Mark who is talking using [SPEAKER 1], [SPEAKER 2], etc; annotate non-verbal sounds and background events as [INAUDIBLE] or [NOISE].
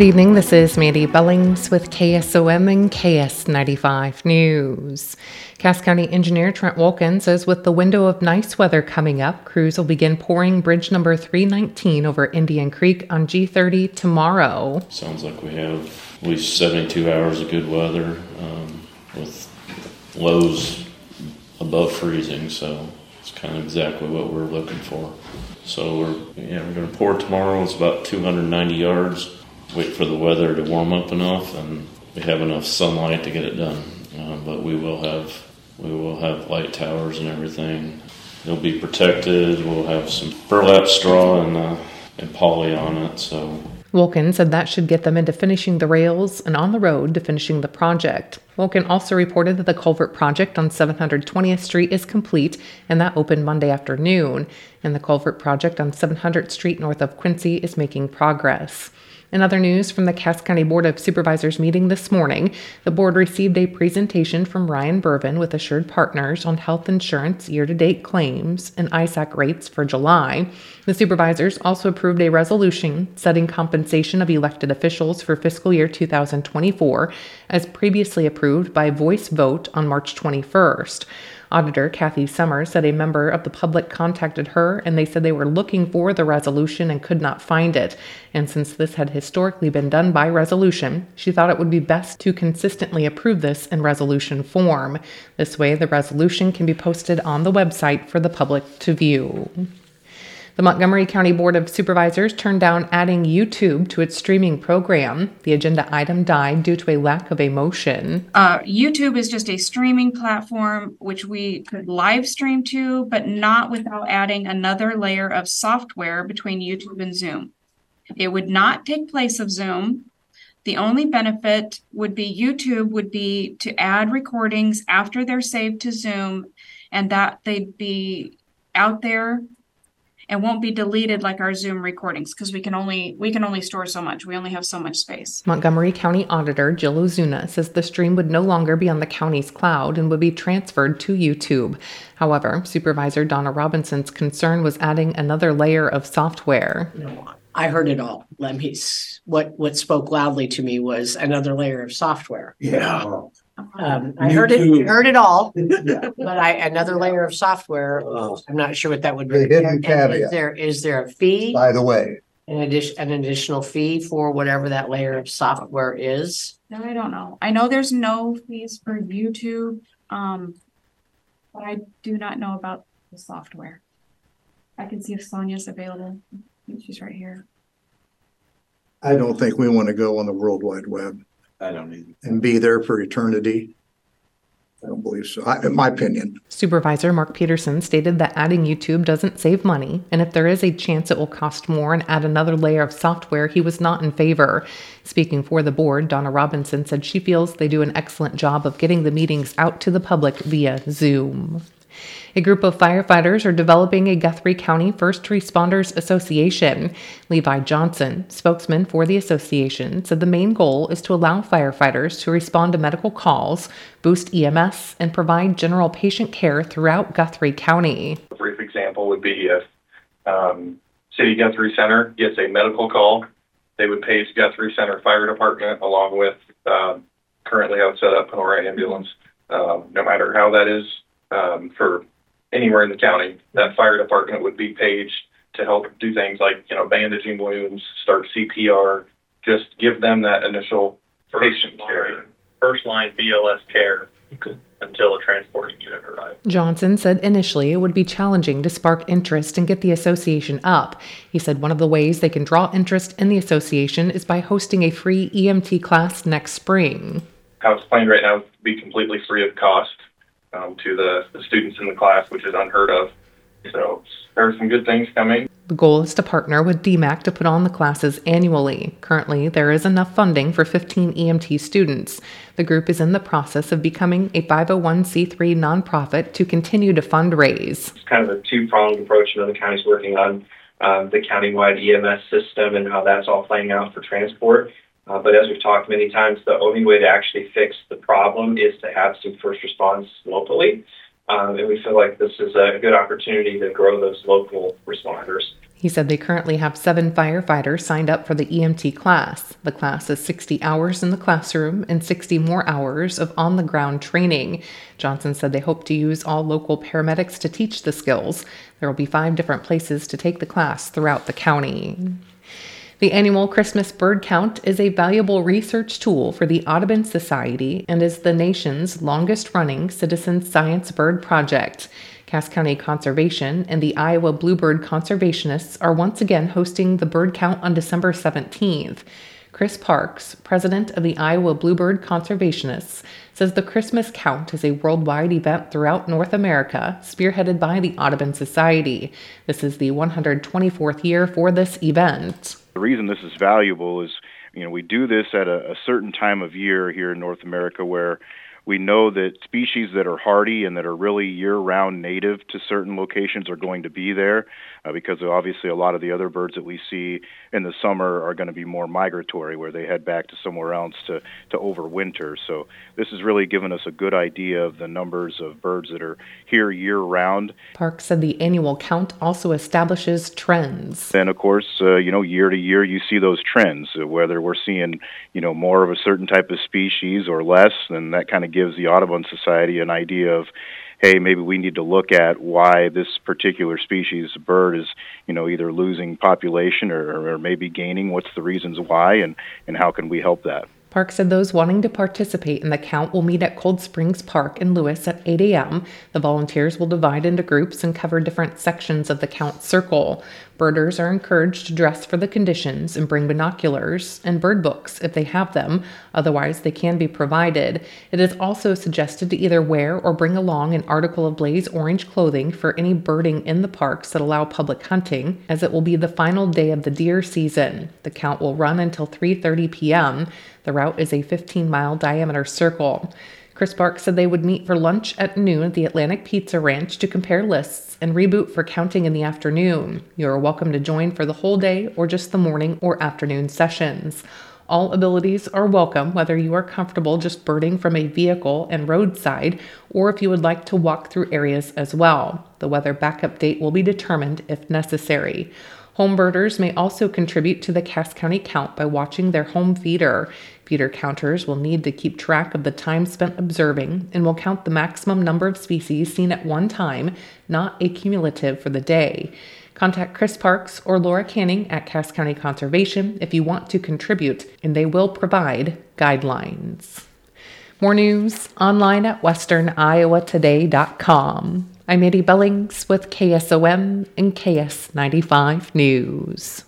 [SPEAKER 1] Good evening. This is Mandy Billings with KSOM and KS95 News. Cass County engineer Trent Wolken says with the window of nice weather coming up, crews will begin pouring bridge number 319 over Indian Creek on G30 tomorrow.
[SPEAKER 2] Sounds like we have at least 72 hours of good weather um, with lows above freezing, so it's kind of exactly what we're looking for. So we're yeah we're going to pour tomorrow. It's about 290 yards wait for the weather to warm up enough and we have enough sunlight to get it done. Uh, but we will have we will have light towers and everything. It'll be protected. We'll have some burlap straw and uh, and poly on it. So
[SPEAKER 1] Wolken said that should get them into finishing the rails and on the road to finishing the project. Wolken also reported that the culvert project on 720th Street is complete and that opened Monday afternoon. And the culvert project on 700th Street north of Quincy is making progress. In other news from the Cass County Board of Supervisors meeting this morning, the board received a presentation from Ryan Burvin with Assured Partners on health insurance year to date claims and ISAC rates for July. The supervisors also approved a resolution setting compensation of elected officials for fiscal year 2024 as previously approved by voice vote on March 21st. Auditor Kathy Summers said a member of the public contacted her and they said they were looking for the resolution and could not find it. And since this had historically been done by resolution, she thought it would be best to consistently approve this in resolution form. This way, the resolution can be posted on the website for the public to view. The Montgomery County Board of Supervisors turned down adding YouTube to its streaming program. The agenda item died due to a lack of a motion.
[SPEAKER 3] Uh, YouTube is just a streaming platform which we could live stream to, but not without adding another layer of software between YouTube and Zoom. It would not take place of Zoom. The only benefit would be YouTube would be to add recordings after they're saved to Zoom and that they'd be out there and won't be deleted like our Zoom recordings because we can only we can only store so much. We only have so much space.
[SPEAKER 1] Montgomery County Auditor Jill Ozuna says the stream would no longer be on the county's cloud and would be transferred to YouTube. However, Supervisor Donna Robinson's concern was adding another layer of software.
[SPEAKER 4] No, I heard it all. Let me. What what spoke loudly to me was another layer of software.
[SPEAKER 5] Yeah.
[SPEAKER 4] Um, I
[SPEAKER 5] Me
[SPEAKER 4] heard it,
[SPEAKER 5] too.
[SPEAKER 4] heard it all, [LAUGHS]
[SPEAKER 5] Yeah.
[SPEAKER 4] but I, another layer of software,
[SPEAKER 5] Oh.
[SPEAKER 4] I'm not sure what that would be.
[SPEAKER 5] The hidden
[SPEAKER 4] And Is
[SPEAKER 5] caveat.
[SPEAKER 4] there, is there a fee,
[SPEAKER 5] By the way,
[SPEAKER 4] an addition, an additional fee for whatever that layer of software is?
[SPEAKER 3] No, I don't know. I know there's no fees for YouTube, um, but I do not know about the software. I can see if Sonia's available. She's right here.
[SPEAKER 5] I don't think we want to go on the World Wide Web
[SPEAKER 6] I don't either.
[SPEAKER 5] and be there for eternity. I don't believe so. I, in my opinion.
[SPEAKER 1] Supervisor Mark Peterson stated that adding YouTube doesn't save money, and if there is a chance it will cost more and add another layer of software, he was not in favor. Speaking for the board, Donna Robinson said she feels they do an excellent job of getting the meetings out to the public via Zoom. A group of firefighters are developing a Guthrie County First Responders Association. Levi Johnson, spokesman for the association, said the main goal is to allow firefighters to respond to medical calls, boost EMS, and provide general patient care throughout Guthrie County.
[SPEAKER 7] A brief example would be if um, City Guthrie Center gets a medical call, they would page Guthrie Center Fire Department along with um, currently I've set up our ambulance. Um, no matter how that is um, for anywhere in the county, that fire department would be paged to help do things like you know bandaging wounds, start CPR, just give them that initial patient care.
[SPEAKER 8] first line BLS care until a transporting unit arrives.
[SPEAKER 1] Johnson said initially it would be challenging to spark interest and get the association up. He said one of the ways they can draw interest in the association is by hosting a free EMT class next spring.
[SPEAKER 7] how it's planned right now is to be completely free of cost um, to the, the students in the class, which is unheard of. So there are some good things coming.
[SPEAKER 1] The goal is to partner with DMACC to put on the classes annually. Currently, there is enough funding for 15 EMT students. The group is in the process of becoming a 501c3 nonprofit to continue to fundraise.
[SPEAKER 8] It's kind of a two-pronged approach another county's working on um, the countywide EMS system and how that's all playing out for transport. Uh, but as we've talked many times, the only way to actually fix the problem is to have some first response locally. Um, and we feel like this is a good opportunity to grow those local responders.
[SPEAKER 1] He said they currently have seven firefighters signed up for the EMT class. The class is 60 hours in the classroom and 60 more hours of on the ground training. Johnson said they hope to use all local paramedics to teach the skills. There will be five different places to take the class throughout the county. The annual Christmas bird count is a valuable research tool for the Audubon Society and is the nation's longest running citizen science bird project. Cass County Conservation and the Iowa Bluebird Conservationists are once again hosting the bird count on December 17th. Chris Parks, president of the Iowa Bluebird Conservationists, says the Christmas count is a worldwide event throughout North America, spearheaded by the Audubon Society. This is the 124th year for this event.
[SPEAKER 6] The reason this is valuable is, you know, we do this at a, a certain time of year here in North America where we know that species that are hardy and that are really year-round native to certain locations are going to be there uh, because obviously a lot of the other birds that we see in the summer are going to be more migratory where they head back to somewhere else to, to overwinter. So this has really given us a good idea of the numbers of birds that are here year-round.
[SPEAKER 1] Park said the annual count also establishes trends.
[SPEAKER 6] And of course, uh, you know, year to year you see those trends, whether we're seeing, you know, more of a certain type of species or less, and that kind of gives the Audubon Society an idea of, hey, maybe we need to look at why this particular species of bird is, you know, either losing population or, or maybe gaining. What's the reasons why, and and how can we help that?
[SPEAKER 1] Park said those wanting to participate in the count will meet at Cold Springs Park in Lewis at 8 a.m. The volunteers will divide into groups and cover different sections of the count circle. Birders are encouraged to dress for the conditions and bring binoculars and bird books if they have them, otherwise, they can be provided. It is also suggested to either wear or bring along an article of blaze orange clothing for any birding in the parks that allow public hunting, as it will be the final day of the deer season. The count will run until 3:30 p.m. The route is a 15 mile diameter circle. Chris Parks said they would meet for lunch at noon at the Atlantic Pizza Ranch to compare lists and reboot for counting in the afternoon. You are welcome to join for the whole day or just the morning or afternoon sessions. All abilities are welcome, whether you are comfortable just birding from a vehicle and roadside, or if you would like to walk through areas as well. The weather backup date will be determined if necessary. Home birders may also contribute to the Cass County count by watching their home feeder. Feeder counters will need to keep track of the time spent observing and will count the maximum number of species seen at one time, not a cumulative for the day. Contact Chris Parks or Laura Canning at Cass County Conservation if you want to contribute, and they will provide guidelines. More news online at westerniowatoday.com. I'm Eddie Billings with KSOM and KS95 News.